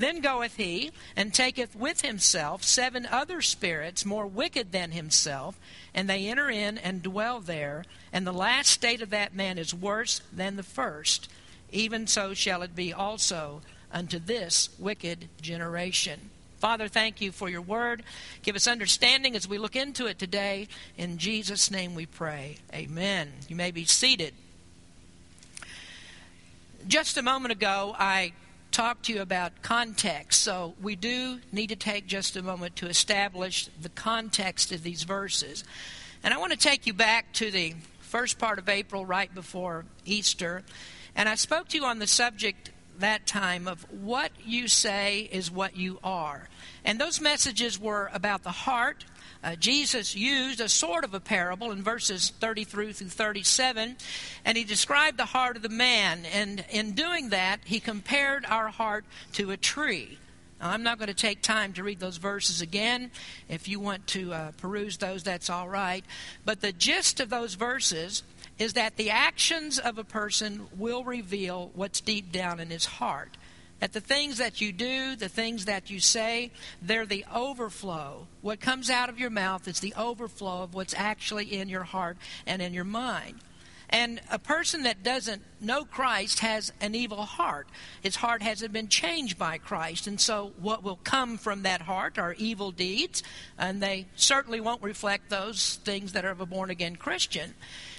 Then goeth he, and taketh with himself seven other spirits more wicked than himself, and they enter in and dwell there. And the last state of that man is worse than the first. Even so shall it be also unto this wicked generation. Father, thank you for your word. Give us understanding as we look into it today. In Jesus' name we pray. Amen. You may be seated. Just a moment ago, I talked to you about context. So we do need to take just a moment to establish the context of these verses. And I want to take you back to the first part of April, right before Easter. And I spoke to you on the subject that time of what you say is what you are. And those messages were about the heart. Uh, Jesus used a sort of a parable in verses 33 through 37, and he described the heart of the man. And in doing that, he compared our heart to a tree. Now, I'm not going to take time to read those verses again. If you want to uh, peruse those, that's all right. But the gist of those verses is that the actions of a person will reveal what's deep down in his heart. That the things that you do, the things that you say, they're the overflow. What comes out of your mouth is the overflow of what's actually in your heart and in your mind. And a person that doesn't know Christ has an evil heart. His heart hasn't been changed by Christ. And so, what will come from that heart are evil deeds, and they certainly won't reflect those things that are of a born again Christian.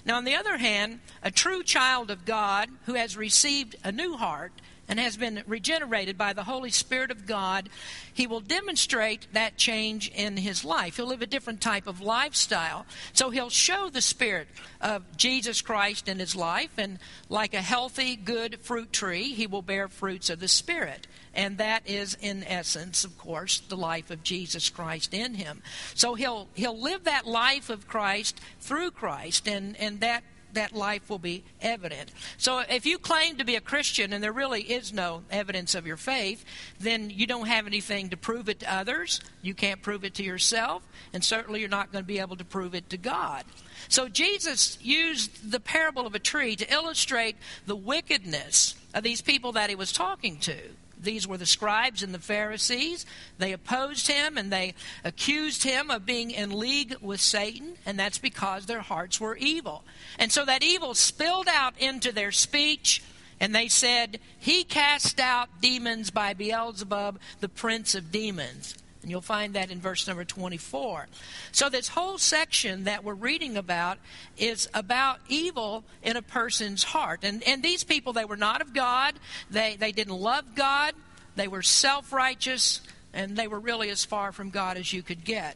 Now, on the other hand, a true child of God who has received a new heart and has been regenerated by the Holy Spirit of God, he will demonstrate that change in his life. He'll live a different type of lifestyle. So he'll show the Spirit of Jesus Christ in his life, and like a healthy, good fruit tree, he will bear fruits of the Spirit. And that is, in essence, of course, the life of Jesus Christ in him. So he'll, he'll live that life of Christ through Christ, and, and that that life will be evident. So if you claim to be a Christian and there really is no evidence of your faith, then you don't have anything to prove it to others. You can't prove it to yourself, and certainly you're not going to be able to prove it to God. So Jesus used the parable of a tree to illustrate the wickedness of these people that he was talking to. These were the scribes and the Pharisees. They opposed him and they accused him of being in league with Satan, and that's because their hearts were evil. And so that evil spilled out into their speech, and they said, He cast out demons by Beelzebub, the prince of demons. And you'll find that in verse number 24. So, this whole section that we're reading about is about evil in a person's heart. And, and these people, they were not of God, they, they didn't love God, they were self righteous, and they were really as far from God as you could get.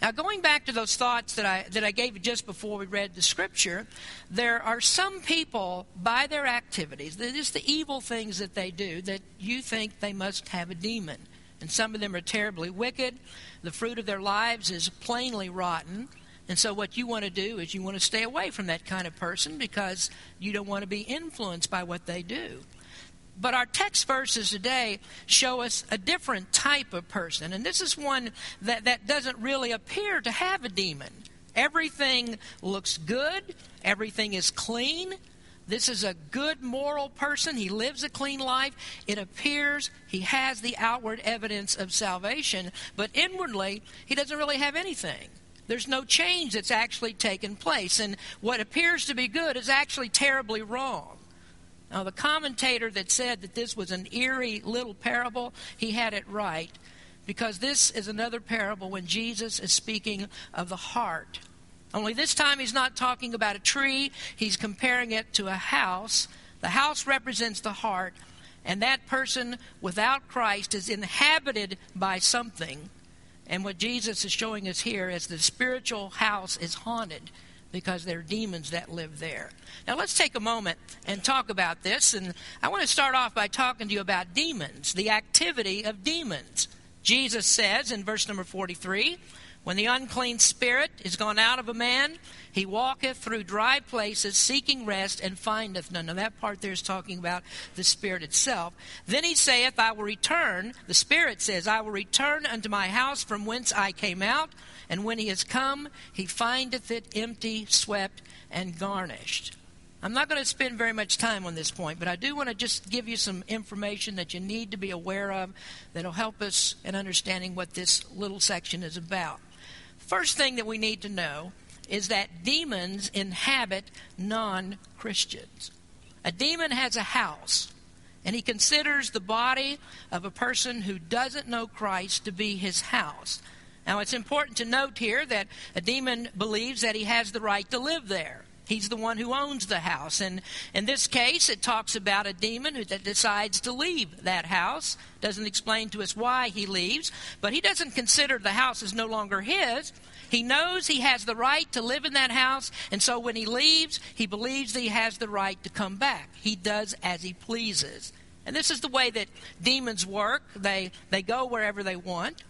Now, going back to those thoughts that I, that I gave you just before we read the scripture, there are some people, by their activities, just the evil things that they do, that you think they must have a demon and some of them are terribly wicked. The fruit of their lives is plainly rotten. And so, what you want to do is you want to stay away from that kind of person because you don't want to be influenced by what they do. But our text verses today show us a different type of person. And this is one that, that doesn't really appear to have a demon. Everything looks good, everything is clean, this is a good moral person. He lives a clean life. It appears he has the outward evidence of salvation, but inwardly, he doesn't really have anything. There's no change that's actually taken place. And what appears to be good is actually terribly wrong. Now, the commentator that said that this was an eerie little parable, he had it right. Because this is another parable when Jesus is speaking of the heart only this time he's not talking about a tree, he's comparing it to a house. The house represents the heart, and that person without Christ is inhabited by something. And what Jesus is showing us here is the spiritual house is haunted because there are demons that live there. Now, let's take a moment and talk about this. And I want to start off by talking to you about demons, the activity of demons. Jesus says in verse number 43 when the unclean spirit is gone out of a man, he walketh through dry places, seeking rest, and findeth none. Now, that part there is talking about the spirit itself. Then he saith, I will return. The spirit says, I will return unto my house from whence I came out. And when he is come, he findeth it empty, swept, and garnished. I'm not going to spend very much time on this point, but I do want to just give you some information that you need to be aware of that'll help us in understanding what this little section is about. First thing that we need to know is that demons inhabit non Christians. A demon has a house, and he considers the body of a person who doesn't know Christ to be his house. Now, it's important to note here that a demon believes that he has the right to live there. He's the one who owns the house. And in this case, it talks about a demon who that decides to leave that house. Doesn't explain to us why he leaves, but he doesn't consider the house is no longer his. He knows he has the right to live in that house, and so when he leaves, he believes that he has the right to come back. He does as he pleases. And this is the way that demons work. They they go wherever they want.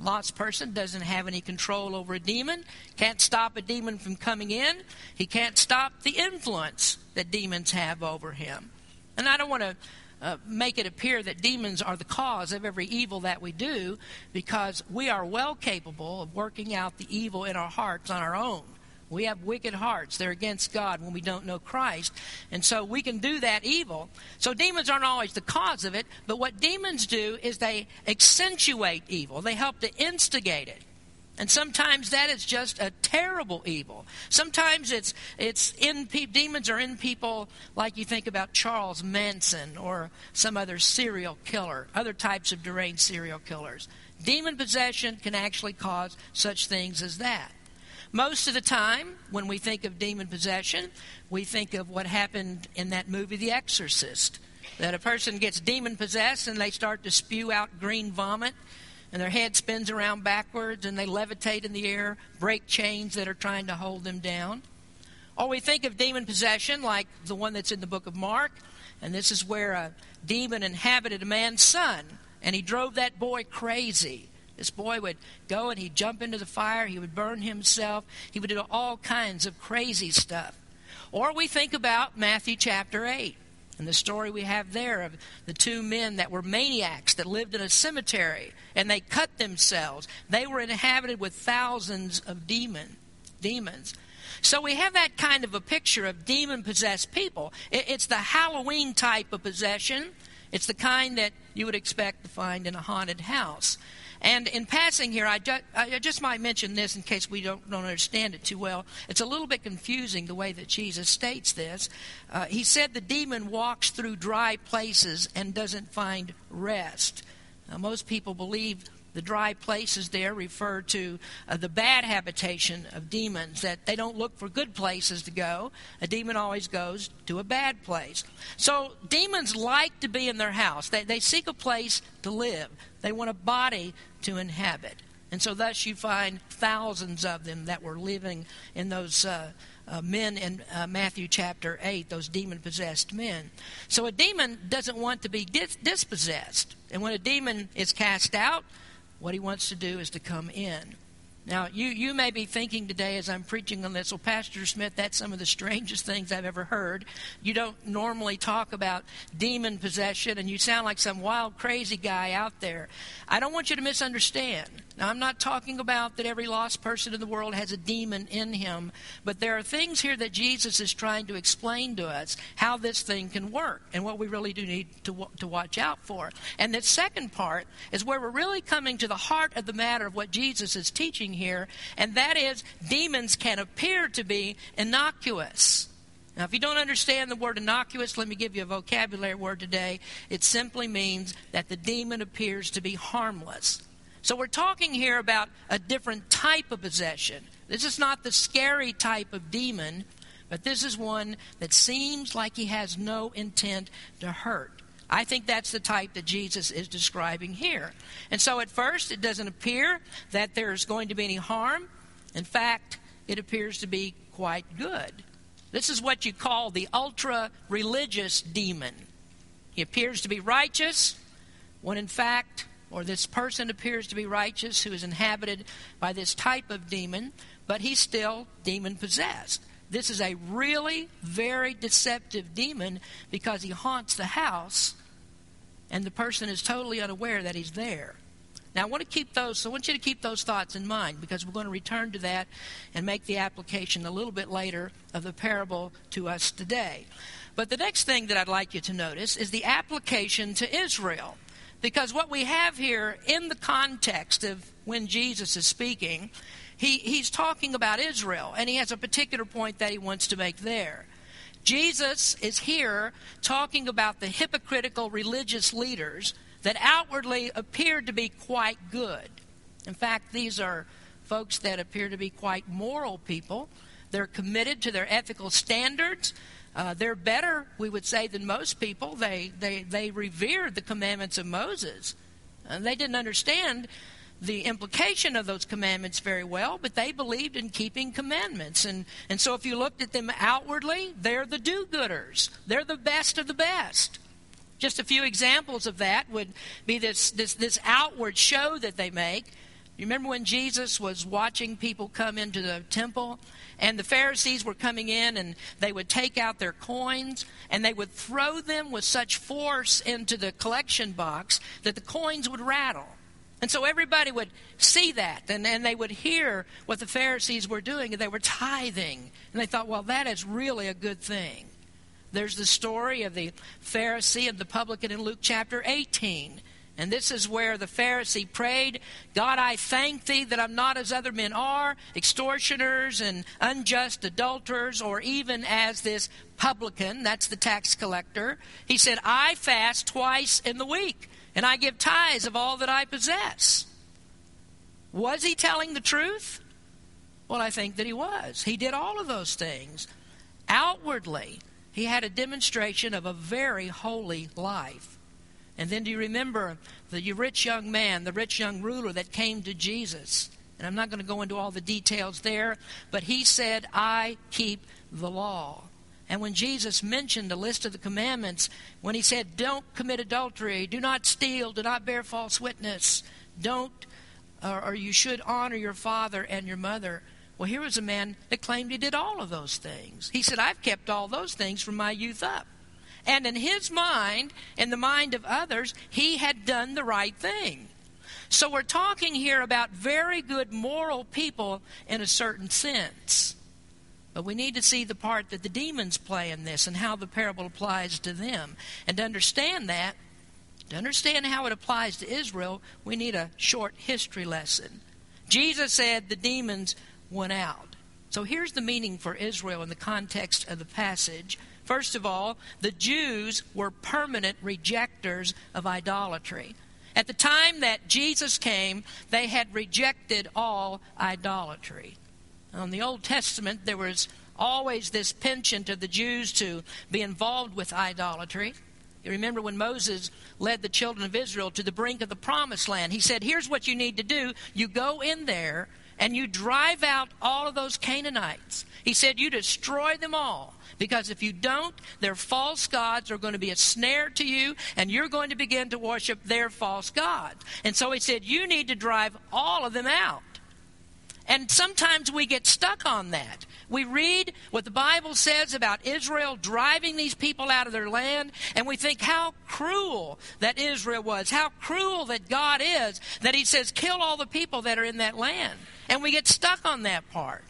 Lost person doesn't have any control over a demon, can't stop a demon from coming in. He can't stop the influence that demons have over him. And I don't want to uh, make it appear that demons are the cause of every evil that we do because we are well capable of working out the evil in our hearts on our own. We have wicked hearts. They're against God when we don't know Christ. And so we can do that evil. So demons aren't always the cause of it, but what demons do is they accentuate evil, they help to instigate it. And sometimes that is just a terrible evil. Sometimes it's it's in pe- demons are in people like you think about Charles Manson or some other serial killer, other types of deranged serial killers. Demon possession can actually cause such things as that. Most of the time, when we think of demon possession, we think of what happened in that movie, The Exorcist. That a person gets demon possessed and they start to spew out green vomit, and their head spins around backwards, and they levitate in the air, break chains that are trying to hold them down. Or we think of demon possession like the one that's in the book of Mark, and this is where a demon inhabited a man's son, and he drove that boy crazy. This boy would go and he'd jump into the fire, he would burn himself, he would do all kinds of crazy stuff. Or we think about Matthew chapter 8 and the story we have there of the two men that were maniacs that lived in a cemetery and they cut themselves. They were inhabited with thousands of demon, demons. So we have that kind of a picture of demon possessed people. It's the Halloween type of possession. It's the kind that you would expect to find in a haunted house. And in passing here, I, ju- I just might mention this in case we don't, don't understand it too well. It's a little bit confusing the way that Jesus states this. Uh, he said the demon walks through dry places and doesn't find rest. Now, most people believe the dry places there refer to uh, the bad habitation of demons, that they don't look for good places to go. A demon always goes to a bad place. So demons like to be in their house, they, they seek a place to live, they want a body to inhabit. And so, thus, you find thousands of them that were living in those. Uh, uh, men in uh, Matthew chapter 8, those demon possessed men. So a demon doesn't want to be dis- dispossessed. And when a demon is cast out, what he wants to do is to come in. Now, you, you may be thinking today as I'm preaching on this, well, Pastor Smith, that's some of the strangest things I've ever heard. You don't normally talk about demon possession, and you sound like some wild, crazy guy out there. I don't want you to misunderstand. Now, I'm not talking about that every lost person in the world has a demon in him, but there are things here that Jesus is trying to explain to us how this thing can work and what we really do need to, to watch out for. And the second part is where we're really coming to the heart of the matter of what Jesus is teaching here, and that is demons can appear to be innocuous. Now, if you don't understand the word innocuous, let me give you a vocabulary word today. It simply means that the demon appears to be harmless. So we're talking here about a different type of possession. This is not the scary type of demon, but this is one that seems like he has no intent to hurt. I think that's the type that Jesus is describing here. And so at first, it doesn't appear that there's going to be any harm. In fact, it appears to be quite good. This is what you call the ultra religious demon. He appears to be righteous, when in fact, or this person appears to be righteous who is inhabited by this type of demon, but he's still demon possessed. This is a really very deceptive demon because he haunts the house and the person is totally unaware that he's there. Now, I want to keep those, so I want you to keep those thoughts in mind because we're going to return to that and make the application a little bit later of the parable to us today. But the next thing that I'd like you to notice is the application to Israel. Because what we have here in the context of when Jesus is speaking, he, he's talking about Israel, and he has a particular point that he wants to make there. Jesus is here talking about the hypocritical religious leaders that outwardly appeared to be quite good. In fact, these are folks that appear to be quite moral people. They're committed to their ethical standards. Uh, they're better, we would say, than most people. They, they, they revered the commandments of Moses. And they didn't understand the implication of those commandments very well, but they believed in keeping commandments. And, and so if you looked at them outwardly, they're the do gooders, they're the best of the best. Just a few examples of that would be this, this, this outward show that they make. You remember when Jesus was watching people come into the temple and the Pharisees were coming in and they would take out their coins and they would throw them with such force into the collection box that the coins would rattle. And so everybody would see that and, and they would hear what the Pharisees were doing and they were tithing. And they thought, well, that is really a good thing. There's the story of the Pharisee and the publican in Luke chapter 18. And this is where the Pharisee prayed, God, I thank thee that I'm not as other men are, extortioners and unjust adulterers, or even as this publican, that's the tax collector. He said, I fast twice in the week, and I give tithes of all that I possess. Was he telling the truth? Well, I think that he was. He did all of those things outwardly he had a demonstration of a very holy life. And then do you remember the rich young man, the rich young ruler that came to Jesus? And I'm not going to go into all the details there, but he said, I keep the law. And when Jesus mentioned the list of the commandments, when he said, Don't commit adultery, do not steal, do not bear false witness, don't, or, or you should honor your father and your mother, well, here was a man that claimed he did all of those things. He said, I've kept all those things from my youth up. And in his mind, in the mind of others, he had done the right thing. So we're talking here about very good moral people in a certain sense. But we need to see the part that the demons play in this and how the parable applies to them. And to understand that, to understand how it applies to Israel, we need a short history lesson. Jesus said the demons went out. So here's the meaning for Israel in the context of the passage. First of all, the Jews were permanent rejectors of idolatry. At the time that Jesus came, they had rejected all idolatry. In the Old Testament, there was always this penchant of the Jews to be involved with idolatry. You remember when Moses led the children of Israel to the brink of the promised land, he said, Here's what you need to do. You go in there and you drive out all of those Canaanites. He said, You destroy them all. Because if you don't, their false gods are going to be a snare to you, and you're going to begin to worship their false gods. And so he said, You need to drive all of them out. And sometimes we get stuck on that. We read what the Bible says about Israel driving these people out of their land, and we think how cruel that Israel was, how cruel that God is, that He says, kill all the people that are in that land. And we get stuck on that part.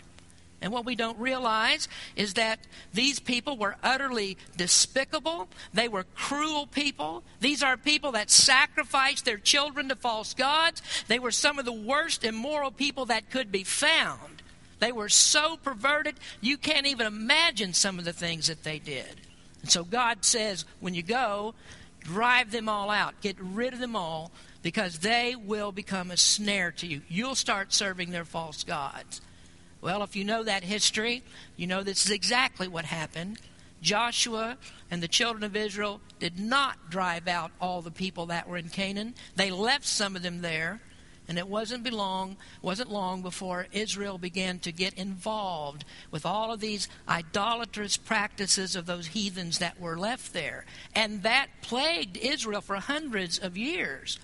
And what we don't realize is that these people were utterly despicable. They were cruel people. These are people that sacrificed their children to false gods. They were some of the worst immoral people that could be found. They were so perverted, you can't even imagine some of the things that they did. And so God says, when you go, drive them all out, get rid of them all, because they will become a snare to you. You'll start serving their false gods. Well, if you know that history, you know this is exactly what happened. Joshua and the children of Israel did not drive out all the people that were in Canaan. They left some of them there, and it wasn't long wasn't long before Israel began to get involved with all of these idolatrous practices of those heathens that were left there. And that plagued Israel for hundreds of years.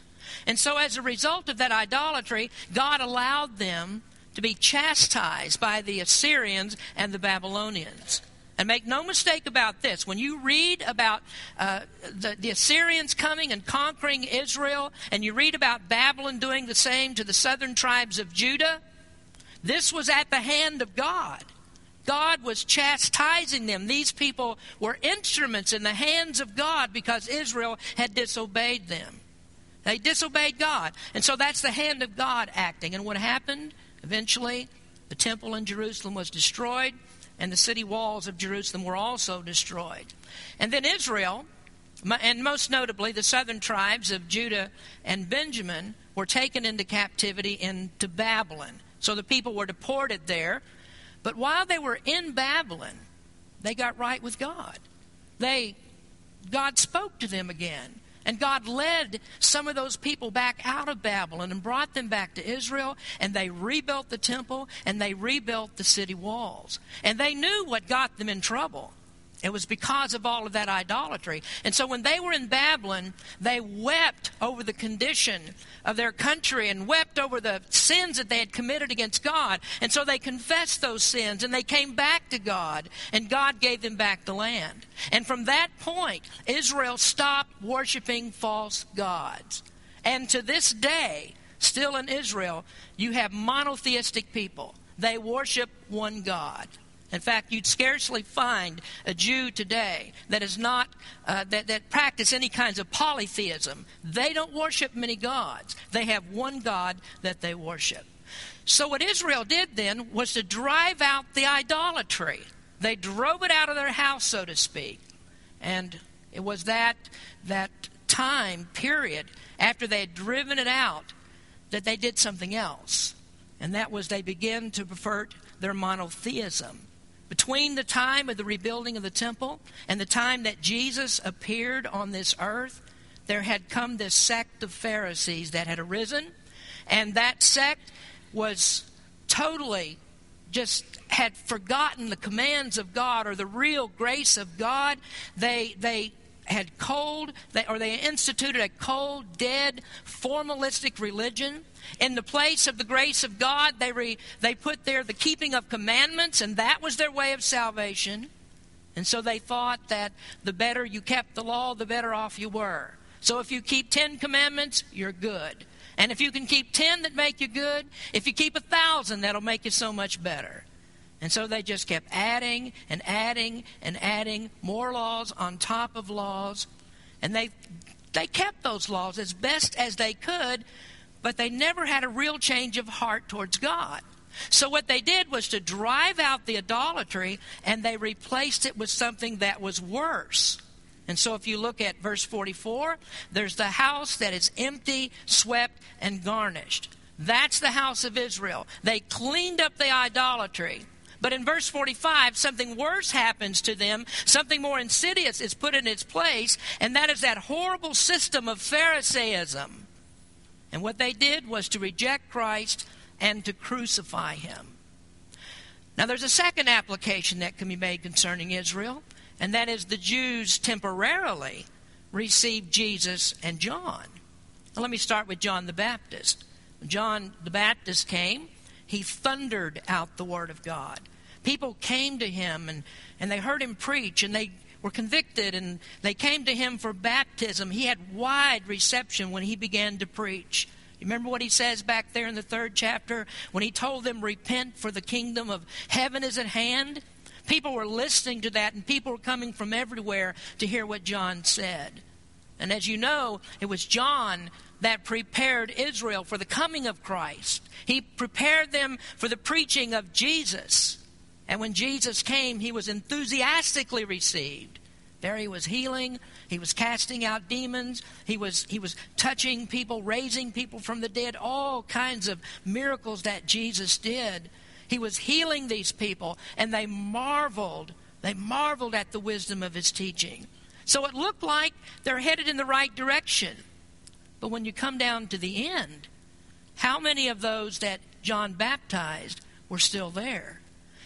And so as a result of that idolatry, God allowed them to be chastised by the Assyrians and the Babylonians. And make no mistake about this. When you read about uh, the, the Assyrians coming and conquering Israel, and you read about Babylon doing the same to the southern tribes of Judah, this was at the hand of God. God was chastising them. These people were instruments in the hands of God because Israel had disobeyed them. They disobeyed God. And so that's the hand of God acting. And what happened? Eventually, the temple in Jerusalem was destroyed, and the city walls of Jerusalem were also destroyed. And then Israel, and most notably the southern tribes of Judah and Benjamin, were taken into captivity into Babylon. So the people were deported there. But while they were in Babylon, they got right with God. They God spoke to them again. And God led some of those people back out of Babylon and brought them back to Israel, and they rebuilt the temple and they rebuilt the city walls. And they knew what got them in trouble. It was because of all of that idolatry. And so when they were in Babylon, they wept over the condition of their country and wept over the sins that they had committed against God. And so they confessed those sins and they came back to God, and God gave them back the land. And from that point, Israel stopped worshiping false gods. And to this day, still in Israel, you have monotheistic people. They worship one God. In fact, you'd scarcely find a Jew today that is not uh, that, that practice any kinds of polytheism. They don't worship many gods. They have one God that they worship. So what Israel did then was to drive out the idolatry. They drove it out of their house, so to speak. And it was that that time period after they had driven it out that they did something else. And that was they began to pervert their monotheism. Between the time of the rebuilding of the temple and the time that Jesus appeared on this earth, there had come this sect of Pharisees that had arisen, and that sect was totally just had forgotten the commands of God or the real grace of God. They they had cold, they, or they instituted a cold, dead, formalistic religion. In the place of the grace of God, they, re, they put there the keeping of commandments, and that was their way of salvation. And so they thought that the better you kept the law, the better off you were. So if you keep ten commandments, you're good. And if you can keep ten that make you good, if you keep a thousand, that'll make you so much better. And so they just kept adding and adding and adding more laws on top of laws. And they, they kept those laws as best as they could, but they never had a real change of heart towards God. So what they did was to drive out the idolatry and they replaced it with something that was worse. And so if you look at verse 44, there's the house that is empty, swept, and garnished. That's the house of Israel. They cleaned up the idolatry. But in verse 45, something worse happens to them. Something more insidious is put in its place, and that is that horrible system of Pharisaism. And what they did was to reject Christ and to crucify him. Now, there's a second application that can be made concerning Israel, and that is the Jews temporarily received Jesus and John. Now, let me start with John the Baptist. John the Baptist came, he thundered out the Word of God people came to him and, and they heard him preach and they were convicted and they came to him for baptism. He had wide reception when he began to preach. You remember what he says back there in the third chapter when he told them, Repent, for the kingdom of heaven is at hand? People were listening to that, and people were coming from everywhere to hear what John said. And as you know, it was John that prepared Israel for the coming of Christ. He prepared them for the preaching of Jesus. And when Jesus came, he was enthusiastically received. There he was healing, he was casting out demons, he was he was touching people, raising people from the dead, all kinds of miracles that Jesus did. He was healing these people and they marveled. They marveled at the wisdom of his teaching. So it looked like they're headed in the right direction. But when you come down to the end, how many of those that John baptized were still there?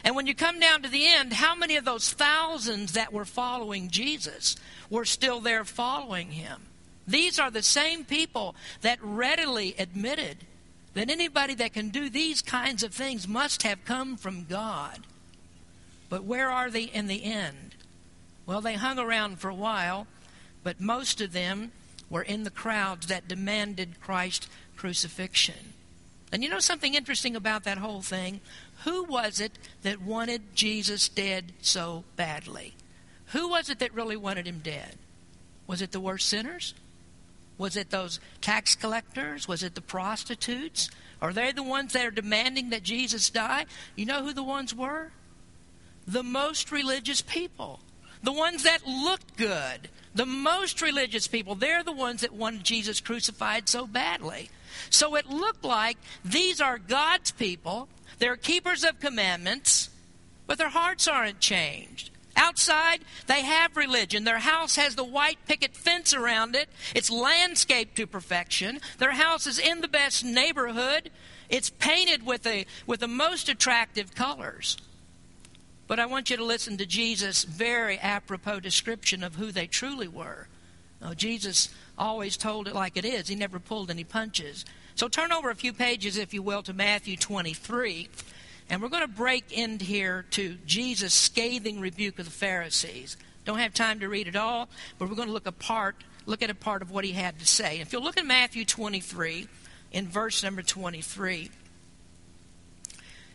And when you come down to the end, how many of those thousands that were following Jesus were still there following him? These are the same people that readily admitted that anybody that can do these kinds of things must have come from God. But where are they in the end? Well, they hung around for a while, but most of them were in the crowds that demanded Christ's crucifixion. And you know something interesting about that whole thing? Who was it that wanted Jesus dead so badly? Who was it that really wanted him dead? Was it the worst sinners? Was it those tax collectors? Was it the prostitutes? Are they the ones that are demanding that Jesus die? You know who the ones were? The most religious people. The ones that looked good. The most religious people. They're the ones that wanted Jesus crucified so badly. So it looked like these are God's people. They're keepers of commandments, but their hearts aren't changed. Outside, they have religion. Their house has the white picket fence around it. It's landscaped to perfection. Their house is in the best neighborhood. It's painted with, a, with the most attractive colors. But I want you to listen to Jesus' very apropos description of who they truly were. Now, Jesus always told it like it is, he never pulled any punches. So turn over a few pages, if you will, to Matthew 23. And we're going to break in here to Jesus' scathing rebuke of the Pharisees. Don't have time to read it all, but we're going to look apart, look at a part of what he had to say. If you look at Matthew 23, in verse number 23,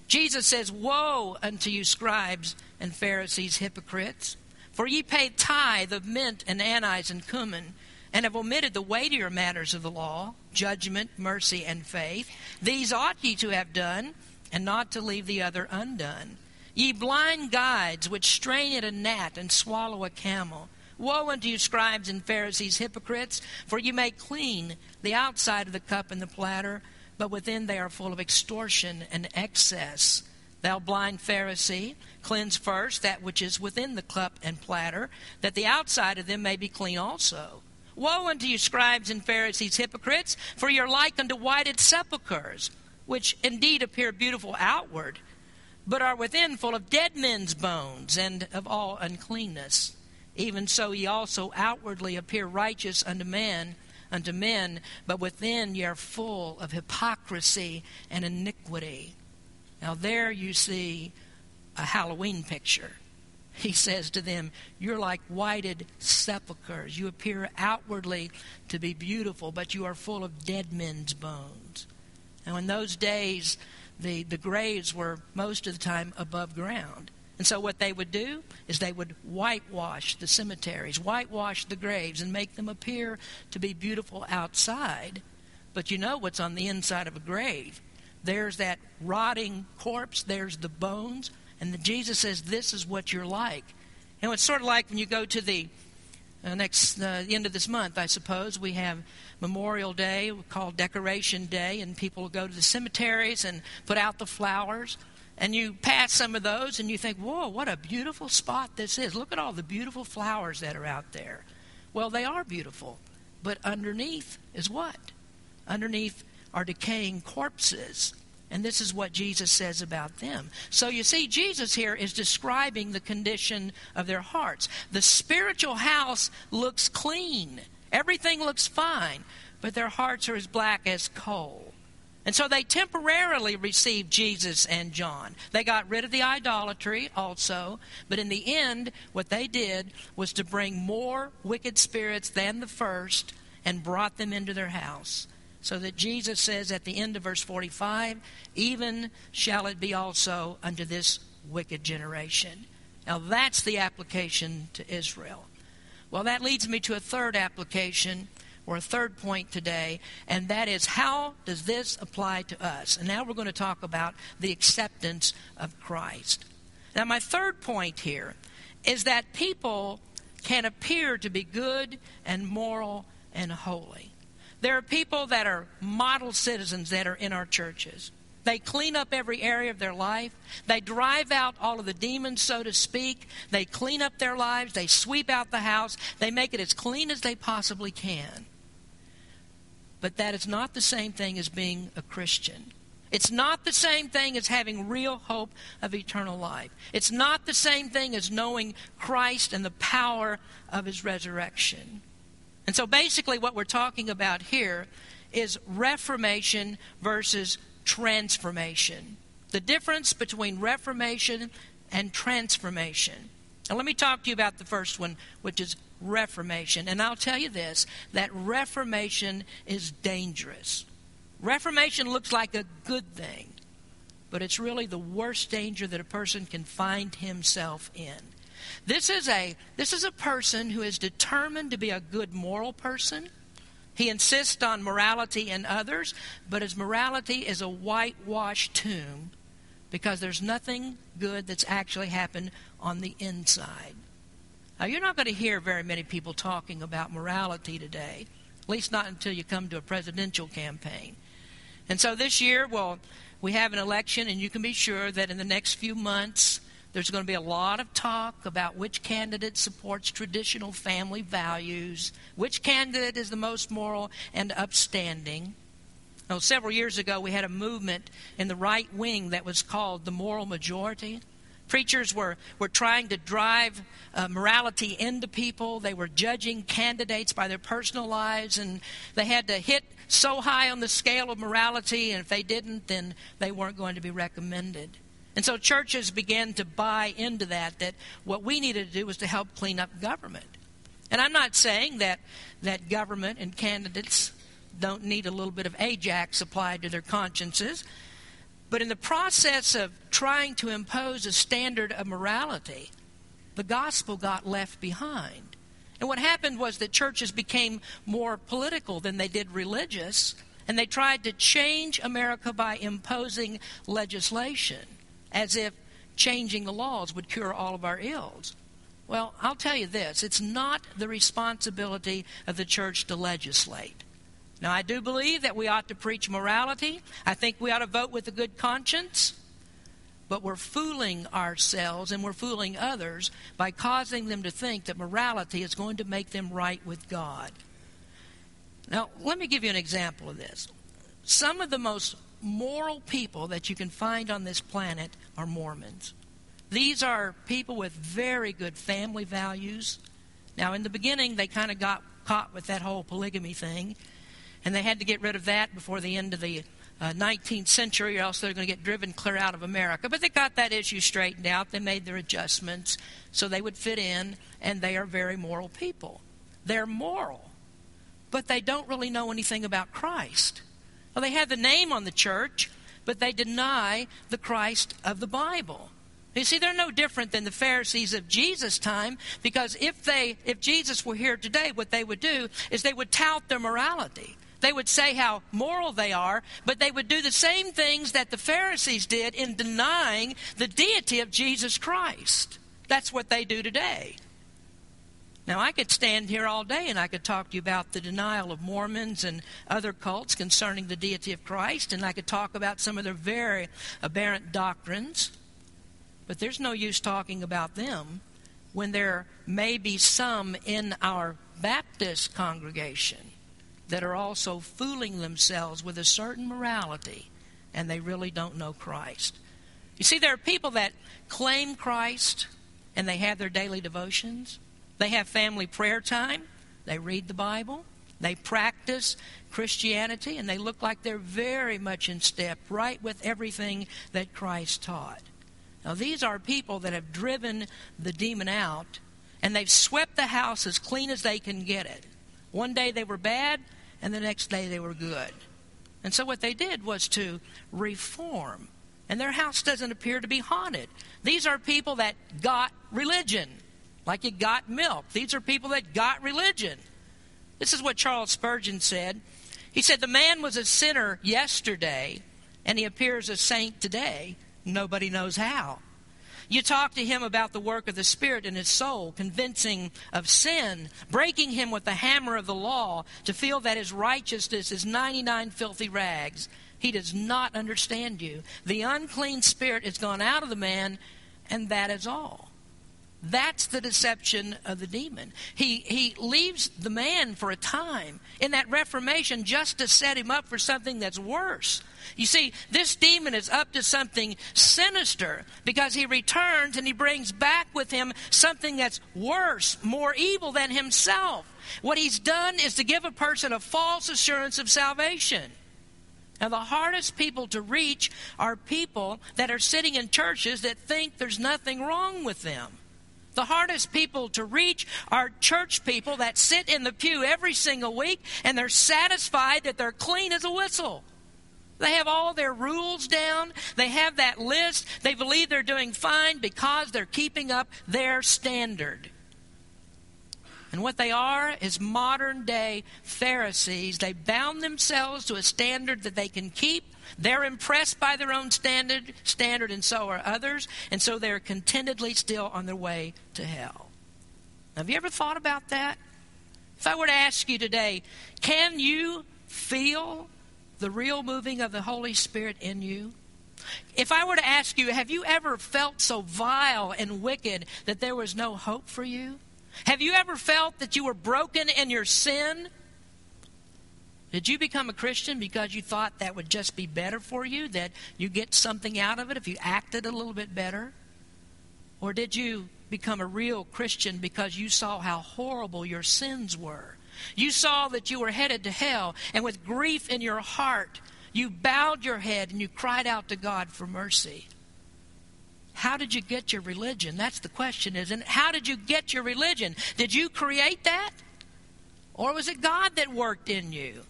Jesus says, Woe unto you, scribes and Pharisees, hypocrites! For ye pay tithe of mint and anise and cumin, and have omitted the weightier matters of the law, judgment, mercy, and faith. These ought ye to have done and not to leave the other undone. Ye blind guides, which strain at a gnat and swallow a camel. Woe unto you, scribes and Pharisees, hypocrites, for you make clean the outside of the cup and the platter, but within they are full of extortion and excess. Thou blind Pharisee, cleanse first that which is within the cup and platter, that the outside of them may be clean also. Woe unto you, scribes and Pharisees, hypocrites, for you're like unto whited sepulchres which indeed appear beautiful outward, but are within full of dead men's bones and of all uncleanness. Even so ye also outwardly appear righteous unto men, unto men, but within ye are full of hypocrisy and iniquity. Now there you see a Halloween picture. He says to them, You're like whited sepulchres. You appear outwardly to be beautiful, but you are full of dead men's bones. Now, in those days, the, the graves were most of the time above ground. And so, what they would do is they would whitewash the cemeteries, whitewash the graves, and make them appear to be beautiful outside. But you know what's on the inside of a grave? There's that rotting corpse, there's the bones, and Jesus says, This is what you're like. And it's sort of like when you go to the uh, next uh, end of this month, I suppose, we have Memorial Day, called Decoration Day, and people go to the cemeteries and put out the flowers. And you pass some of those and you think, whoa, what a beautiful spot this is. Look at all the beautiful flowers that are out there. Well, they are beautiful. But underneath is what? Underneath are decaying corpses. And this is what Jesus says about them. So you see, Jesus here is describing the condition of their hearts. The spiritual house looks clean, everything looks fine, but their hearts are as black as coal. And so they temporarily received Jesus and John. They got rid of the idolatry also, but in the end, what they did was to bring more wicked spirits than the first and brought them into their house. So that Jesus says at the end of verse 45, even shall it be also unto this wicked generation. Now that's the application to Israel. Well, that leads me to a third application or a third point today, and that is how does this apply to us? And now we're going to talk about the acceptance of Christ. Now, my third point here is that people can appear to be good and moral and holy. There are people that are model citizens that are in our churches. They clean up every area of their life. They drive out all of the demons, so to speak. They clean up their lives. They sweep out the house. They make it as clean as they possibly can. But that is not the same thing as being a Christian. It's not the same thing as having real hope of eternal life. It's not the same thing as knowing Christ and the power of his resurrection. And so basically, what we're talking about here is reformation versus transformation. The difference between reformation and transformation. Now, let me talk to you about the first one, which is reformation. And I'll tell you this that reformation is dangerous. Reformation looks like a good thing, but it's really the worst danger that a person can find himself in. This is a this is a person who is determined to be a good moral person. He insists on morality in others, but his morality is a whitewashed tomb because there's nothing good that's actually happened on the inside. Now, you're not going to hear very many people talking about morality today, at least not until you come to a presidential campaign. And so this year, well, we have an election, and you can be sure that in the next few months, there's going to be a lot of talk about which candidate supports traditional family values, which candidate is the most moral and upstanding. Now, several years ago, we had a movement in the right wing that was called the moral majority. Preachers were, were trying to drive uh, morality into people. They were judging candidates by their personal lives, and they had to hit so high on the scale of morality, and if they didn't, then they weren't going to be recommended. And so churches began to buy into that, that what we needed to do was to help clean up government. And I'm not saying that, that government and candidates don't need a little bit of Ajax applied to their consciences. But in the process of trying to impose a standard of morality, the gospel got left behind. And what happened was that churches became more political than they did religious, and they tried to change America by imposing legislation as if changing the laws would cure all of our ills. Well, I'll tell you this it's not the responsibility of the church to legislate. Now, I do believe that we ought to preach morality. I think we ought to vote with a good conscience. But we're fooling ourselves and we're fooling others by causing them to think that morality is going to make them right with God. Now, let me give you an example of this. Some of the most moral people that you can find on this planet are Mormons. These are people with very good family values. Now, in the beginning, they kind of got caught with that whole polygamy thing, and they had to get rid of that before the end of the uh, 19th century, or else they're going to get driven clear out of America. But they got that issue straightened out. They made their adjustments so they would fit in, and they are very moral people. They're moral, but they don't really know anything about Christ. Well, they have the name on the church, but they deny the Christ of the Bible. You see, they're no different than the Pharisees of Jesus' time because if they, if Jesus were here today, what they would do is they would tout their morality. They would say how moral they are, but they would do the same things that the Pharisees did in denying the deity of Jesus Christ. That's what they do today. Now, I could stand here all day and I could talk to you about the denial of Mormons and other cults concerning the deity of Christ, and I could talk about some of their very aberrant doctrines. But there's no use talking about them when there may be some in our Baptist congregation that are also fooling themselves with a certain morality and they really don't know Christ. You see, there are people that claim Christ and they have their daily devotions they have family prayer time, they read the Bible, they practice Christianity, and they look like they're very much in step, right with everything that Christ taught. Now, these are people that have driven the demon out, and they've swept the house as clean as they can get it. One day they were bad, and the next day they were good. And so, what they did was to reform. And their house doesn't appear to be haunted. These are people that got religion like you got milk. These are people that got religion. This is what Charles Spurgeon said. He said, The man was a sinner yesterday, and he appears a saint today. Nobody knows how. You talk to him about the work of the Spirit in his soul, convincing of sin, breaking him with the hammer of the law to feel that his righteousness is 99 filthy rags. He does not understand you. The unclean spirit is gone out of the man, and that is all. That's the deception of the demon. He, he leaves the man for a time in that reformation just to set him up for something that's worse. You see, this demon is up to something sinister because he returns and he brings back with him something that's worse, more evil than himself. What he's done is to give a person a false assurance of salvation. Now, the hardest people to reach are people that are sitting in churches that think there's nothing wrong with them. The hardest people to reach are church people that sit in the pew every single week and they're satisfied that they're clean as a whistle. They have all their rules down. They have that list. They believe they're doing fine because they're keeping up their standard. And what they are is modern day Pharisees. They bound themselves to a standard that they can keep. They're impressed by their own standard, standard, and so are others. And so they're contentedly still on their way to hell. Have you ever thought about that? If I were to ask you today, can you feel the real moving of the Holy Spirit in you? If I were to ask you, have you ever felt so vile and wicked that there was no hope for you? Have you ever felt that you were broken in your sin? Did you become a Christian because you thought that would just be better for you, that you get something out of it if you acted a little bit better? Or did you become a real Christian because you saw how horrible your sins were? You saw that you were headed to hell, and with grief in your heart, you bowed your head and you cried out to God for mercy. How did you get your religion? That's the question, isn't it? How did you get your religion? Did you create that? Or was it God that worked in you?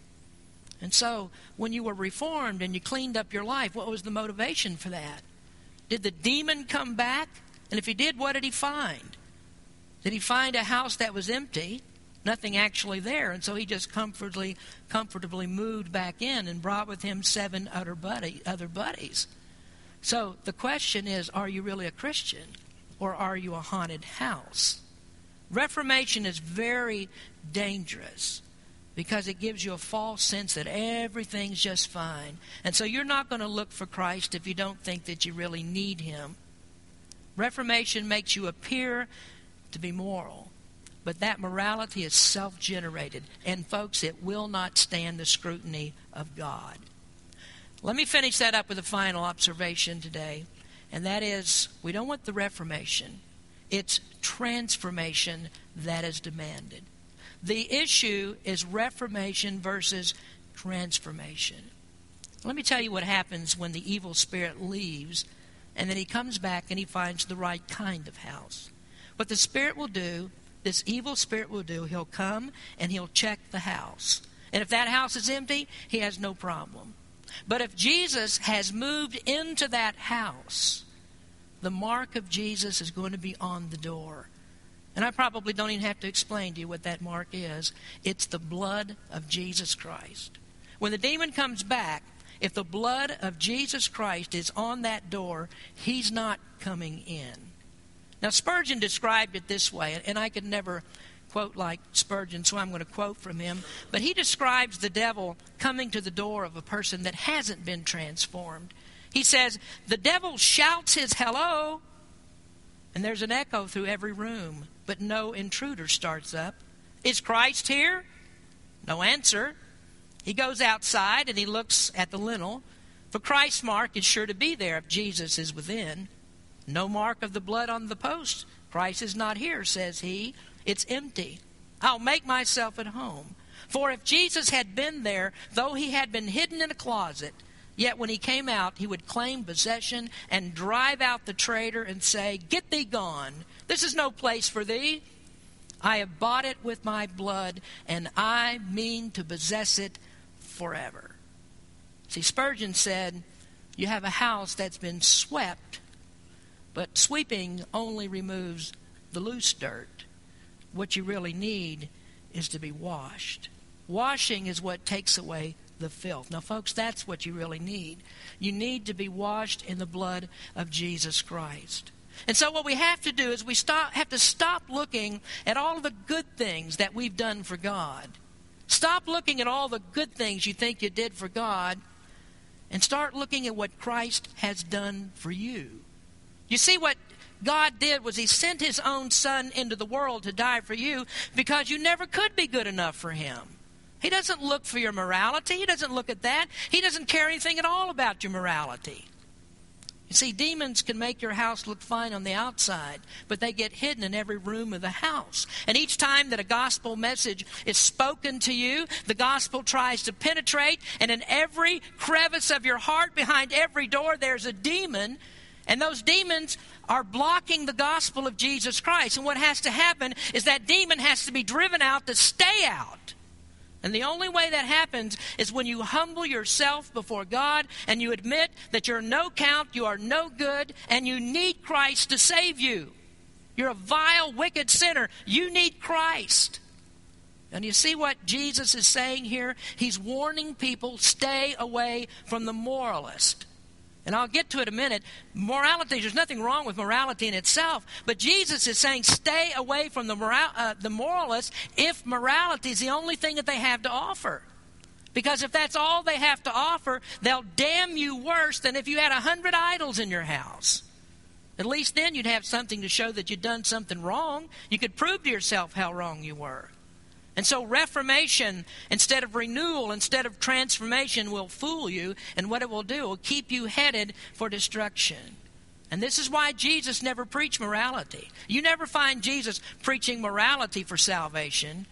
And so, when you were reformed and you cleaned up your life, what was the motivation for that? Did the demon come back? And if he did, what did he find? Did he find a house that was empty? Nothing actually there. And so he just comfortably, comfortably moved back in and brought with him seven other, buddy, other buddies. So the question is are you really a Christian or are you a haunted house? Reformation is very dangerous because it gives you a false sense that everything's just fine. And so you're not going to look for Christ if you don't think that you really need Him. Reformation makes you appear to be moral, but that morality is self generated. And folks, it will not stand the scrutiny of God. Let me finish that up with a final observation today, and that is we don't want the Reformation, it's transformation that is demanded. The issue is reformation versus transformation. Let me tell you what happens when the evil spirit leaves and then he comes back and he finds the right kind of house. What the spirit will do, this evil spirit will do, he'll come and he'll check the house. And if that house is empty, he has no problem. But if Jesus has moved into that house, the mark of Jesus is going to be on the door. And I probably don't even have to explain to you what that mark is. It's the blood of Jesus Christ. When the demon comes back, if the blood of Jesus Christ is on that door, he's not coming in. Now, Spurgeon described it this way, and I could never quote like Spurgeon, so I'm going to quote from him. But he describes the devil coming to the door of a person that hasn't been transformed. He says, The devil shouts his hello, and there's an echo through every room, but no intruder starts up. Is Christ here? No answer. He goes outside and he looks at the lintel, for Christ's mark is sure to be there if Jesus is within. No mark of the blood on the post. Christ is not here, says he. It's empty. I'll make myself at home. For if Jesus had been there, though he had been hidden in a closet, yet when he came out, he would claim possession and drive out the traitor and say, Get thee gone. This is no place for thee. I have bought it with my blood, and I mean to possess it forever. See, Spurgeon said, You have a house that's been swept, but sweeping only removes the loose dirt what you really need is to be washed. Washing is what takes away the filth. Now, folks, that's what you really need. You need to be washed in the blood of Jesus Christ. And so, what we have to do is we stop, have to stop looking at all the good things that we've done for God. Stop looking at all the good things you think you did for God and start looking at what Christ has done for you. You see, what God did was He sent His own Son into the world to die for you because you never could be good enough for Him. He doesn't look for your morality. He doesn't look at that. He doesn't care anything at all about your morality. You see, demons can make your house look fine on the outside, but they get hidden in every room of the house. And each time that a gospel message is spoken to you, the gospel tries to penetrate, and in every crevice of your heart, behind every door, there's a demon. And those demons are blocking the gospel of Jesus Christ. And what has to happen is that demon has to be driven out to stay out. And the only way that happens is when you humble yourself before God and you admit that you're no count, you are no good, and you need Christ to save you. You're a vile, wicked sinner. You need Christ. And you see what Jesus is saying here? He's warning people stay away from the moralist. And I'll get to it in a minute. Morality, there's nothing wrong with morality in itself, but Jesus is saying stay away from the, moral, uh, the moralists if morality is the only thing that they have to offer. Because if that's all they have to offer, they'll damn you worse than if you had a hundred idols in your house. At least then you'd have something to show that you'd done something wrong. You could prove to yourself how wrong you were. And so, reformation instead of renewal, instead of transformation, will fool you. And what it will do, will keep you headed for destruction. And this is why Jesus never preached morality. You never find Jesus preaching morality for salvation.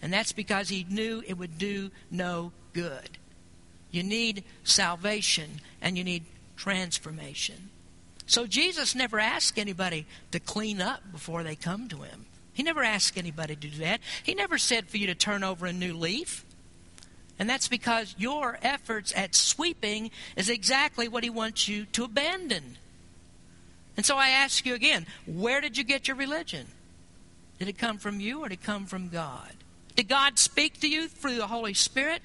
And that's because he knew it would do no good. You need salvation and you need transformation. So Jesus never asked anybody to clean up before they come to him. He never asked anybody to do that. He never said for you to turn over a new leaf. And that's because your efforts at sweeping is exactly what he wants you to abandon. And so I ask you again where did you get your religion? Did it come from you or did it come from God? Did God speak to you through the Holy Spirit?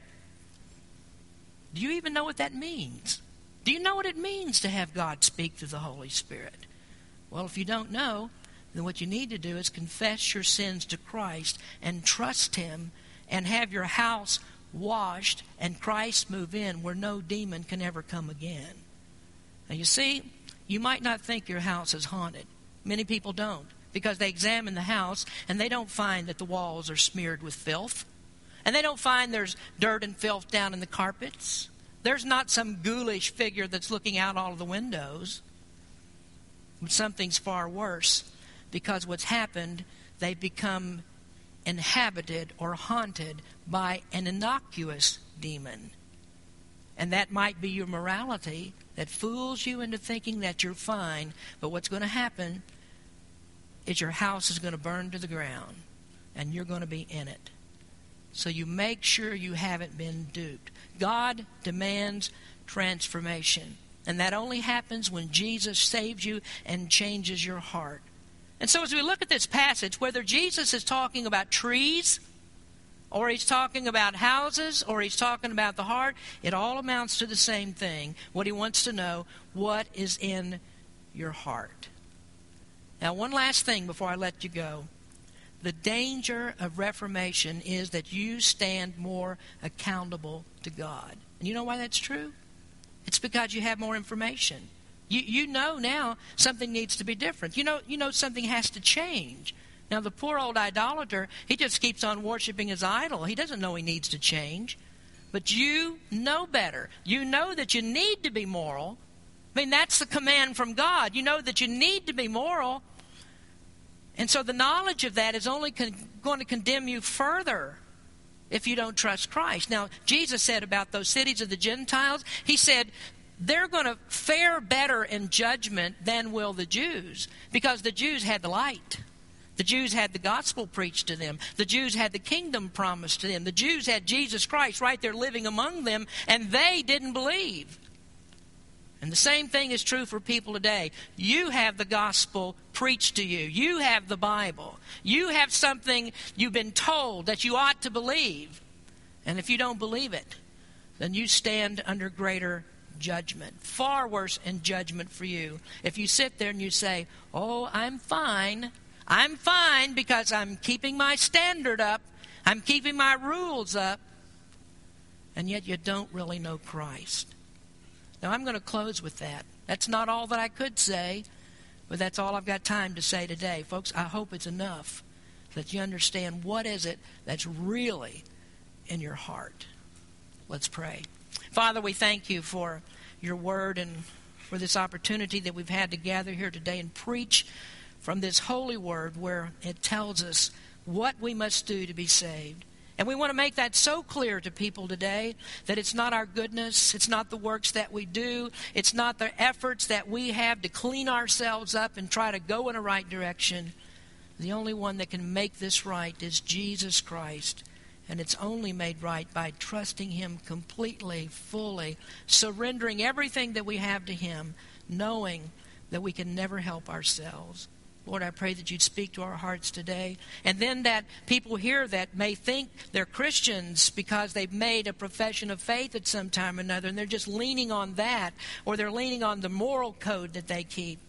Do you even know what that means? Do you know what it means to have God speak through the Holy Spirit? Well, if you don't know, then what you need to do is confess your sins to Christ and trust Him and have your house washed and Christ move in where no demon can ever come again. Now, you see, you might not think your house is haunted. Many people don't because they examine the house and they don't find that the walls are smeared with filth. And they don't find there's dirt and filth down in the carpets. There's not some ghoulish figure that's looking out all of the windows. Something's far worse because what's happened, they've become inhabited or haunted by an innocuous demon. And that might be your morality that fools you into thinking that you're fine. But what's going to happen is your house is going to burn to the ground and you're going to be in it. So you make sure you haven't been duped. God demands transformation. And that only happens when Jesus saves you and changes your heart. And so, as we look at this passage, whether Jesus is talking about trees, or he's talking about houses, or he's talking about the heart, it all amounts to the same thing. What he wants to know what is in your heart. Now, one last thing before I let you go. The danger of Reformation is that you stand more accountable to God. And you know why that's true? It's because you have more information. You, you know now something needs to be different. You know, you know something has to change. Now, the poor old idolater, he just keeps on worshiping his idol. He doesn't know he needs to change. But you know better. You know that you need to be moral. I mean, that's the command from God. You know that you need to be moral. And so the knowledge of that is only con- going to condemn you further if you don't trust Christ. Now, Jesus said about those cities of the Gentiles, He said, they're going to fare better in judgment than will the Jews because the Jews had the light. The Jews had the gospel preached to them. The Jews had the kingdom promised to them. The Jews had Jesus Christ right there living among them, and they didn't believe. And the same thing is true for people today. You have the gospel preached to you, you have the Bible, you have something you've been told that you ought to believe. And if you don't believe it, then you stand under greater judgment. Far worse in judgment for you. If you sit there and you say, Oh, I'm fine. I'm fine because I'm keeping my standard up. I'm keeping my rules up. And yet you don't really know Christ. Now, I'm going to close with that. That's not all that I could say, but that's all I've got time to say today. Folks, I hope it's enough that you understand what is it that's really in your heart. Let's pray. Father, we thank you for your word and for this opportunity that we've had to gather here today and preach from this holy word where it tells us what we must do to be saved. And we want to make that so clear to people today that it's not our goodness, it's not the works that we do, it's not the efforts that we have to clean ourselves up and try to go in a right direction. The only one that can make this right is Jesus Christ. And it's only made right by trusting Him completely, fully, surrendering everything that we have to Him, knowing that we can never help ourselves. Lord, I pray that you'd speak to our hearts today. And then that people here that may think they're Christians because they've made a profession of faith at some time or another, and they're just leaning on that, or they're leaning on the moral code that they keep,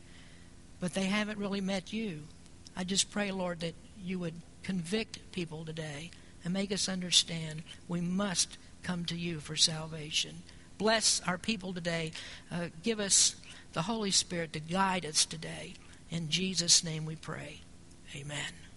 but they haven't really met you. I just pray, Lord, that you would convict people today and make us understand we must come to you for salvation. Bless our people today. Uh, give us the Holy Spirit to guide us today. In Jesus' name we pray. Amen.